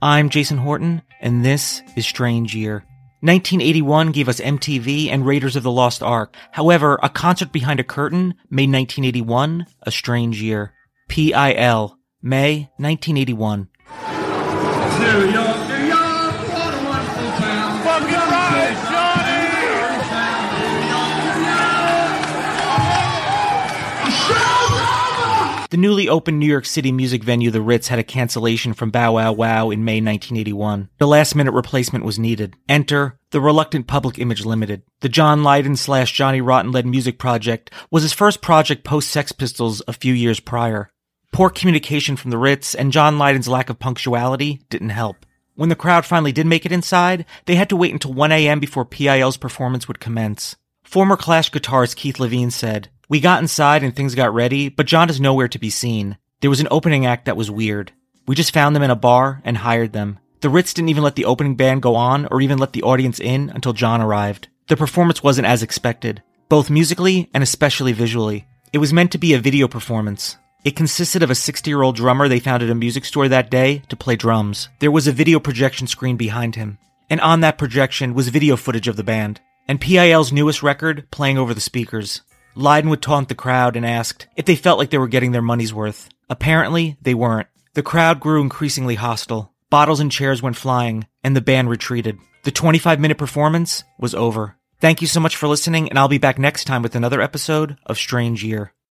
I'm Jason Horton, and this is Strange Year. 1981 gave us MTV and Raiders of the Lost Ark. However, a concert behind a curtain made 1981 a strange year. PIL, May 1981. The newly opened New York City music venue The Ritz had a cancellation from Bow Wow Wow in May 1981. The last minute replacement was needed. Enter the Reluctant Public Image Limited. The John Lydon slash Johnny Rotten led music project was his first project post Sex Pistols a few years prior. Poor communication from the Ritz and John Lydon's lack of punctuality didn't help. When the crowd finally did make it inside, they had to wait until 1 a.m. before PIL's performance would commence. Former Clash guitarist Keith Levene said, We got inside and things got ready, but John is nowhere to be seen. There was an opening act that was weird. We just found them in a bar and hired them. The Ritz didn't even let the opening band go on or even let the audience in until John arrived. The performance wasn't as expected, both musically and especially visually. It was meant to be a video performance. It consisted of a 60 year old drummer they found at a music store that day to play drums. There was a video projection screen behind him, and on that projection was video footage of the band, and PIL's newest record playing over the speakers. Lydon would taunt the crowd and asked if they felt like they were getting their money's worth. Apparently, they weren't. The crowd grew increasingly hostile. Bottles and chairs went flying, and the band retreated. The 25 minute performance was over. Thank you so much for listening, and I'll be back next time with another episode of Strange Year.